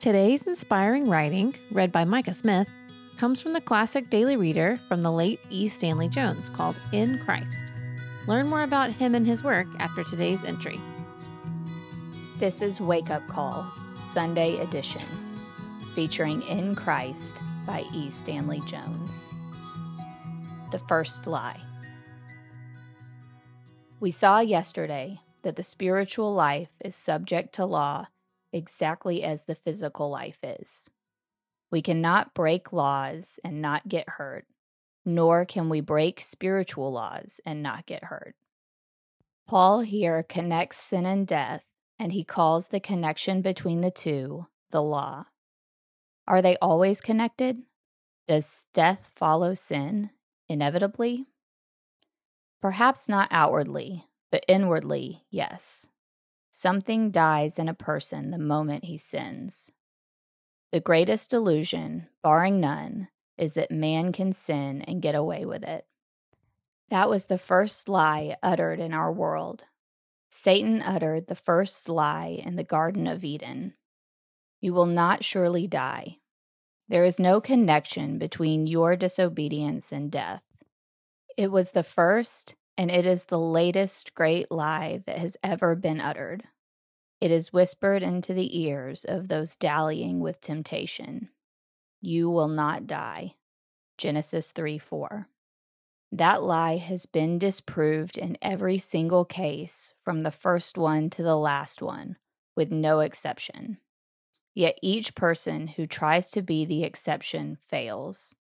Today's inspiring writing, read by Micah Smith, comes from the classic daily reader from the late E. Stanley Jones called In Christ. Learn more about him and his work after today's entry. This is Wake Up Call, Sunday edition, featuring In Christ by E. Stanley Jones. The First Lie. We saw yesterday that the spiritual life is subject to law exactly as the physical life is. We cannot break laws and not get hurt, nor can we break spiritual laws and not get hurt. Paul here connects sin and death, and he calls the connection between the two the law. Are they always connected? Does death follow sin inevitably? Perhaps not outwardly, but inwardly, yes. Something dies in a person the moment he sins. The greatest delusion, barring none, is that man can sin and get away with it. That was the first lie uttered in our world. Satan uttered the first lie in the Garden of Eden You will not surely die. There is no connection between your disobedience and death. It was the first and it is the latest great lie that has ever been uttered. It is whispered into the ears of those dallying with temptation. You will not die. Genesis 3 4. That lie has been disproved in every single case, from the first one to the last one, with no exception. Yet each person who tries to be the exception fails.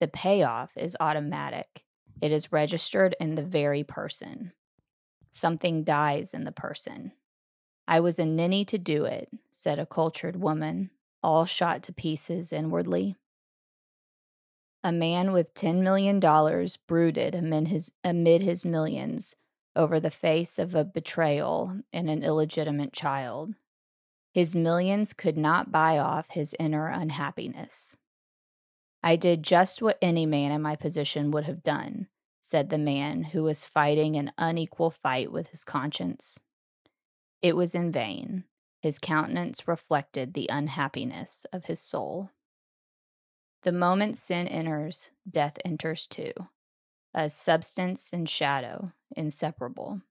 The payoff is automatic it is registered in the very person. Something dies in the person. I was a ninny to do it, said a cultured woman, all shot to pieces inwardly. A man with $10 million brooded amid his, amid his millions over the face of a betrayal and an illegitimate child. His millions could not buy off his inner unhappiness. I did just what any man in my position would have done, said the man who was fighting an unequal fight with his conscience. It was in vain. His countenance reflected the unhappiness of his soul. The moment sin enters, death enters too, as substance and shadow, inseparable.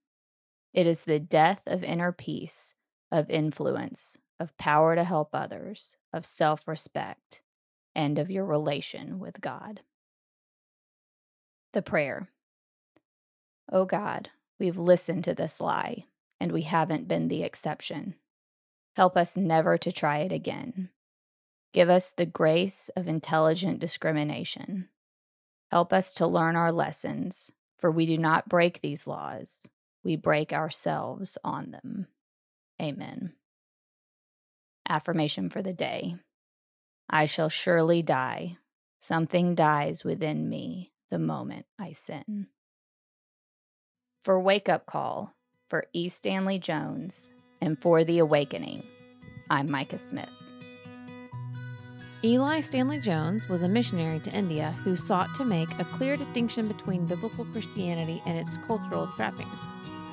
It is the death of inner peace, of influence, of power to help others, of self respect, and of your relation with God. The prayer. Oh God, we've listened to this lie, and we haven't been the exception. Help us never to try it again. Give us the grace of intelligent discrimination. Help us to learn our lessons, for we do not break these laws, we break ourselves on them. Amen. Affirmation for the day I shall surely die. Something dies within me the moment I sin. For Wake Up Call, for E. Stanley Jones, and for The Awakening, I'm Micah Smith. Eli Stanley Jones was a missionary to India who sought to make a clear distinction between biblical Christianity and its cultural trappings.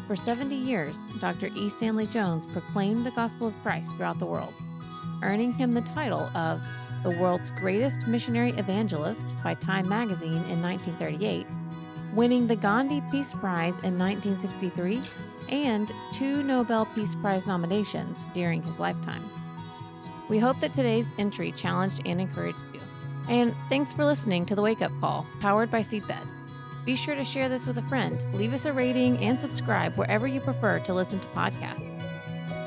For 70 years, Dr. E. Stanley Jones proclaimed the gospel of Christ throughout the world, earning him the title of the world's greatest missionary evangelist by Time magazine in 1938, winning the Gandhi Peace Prize in 1963 and two Nobel Peace Prize nominations during his lifetime. We hope that today's entry challenged and encouraged you. And thanks for listening to the Wake Up Call, powered by Seedbed. Be sure to share this with a friend, leave us a rating, and subscribe wherever you prefer to listen to podcasts.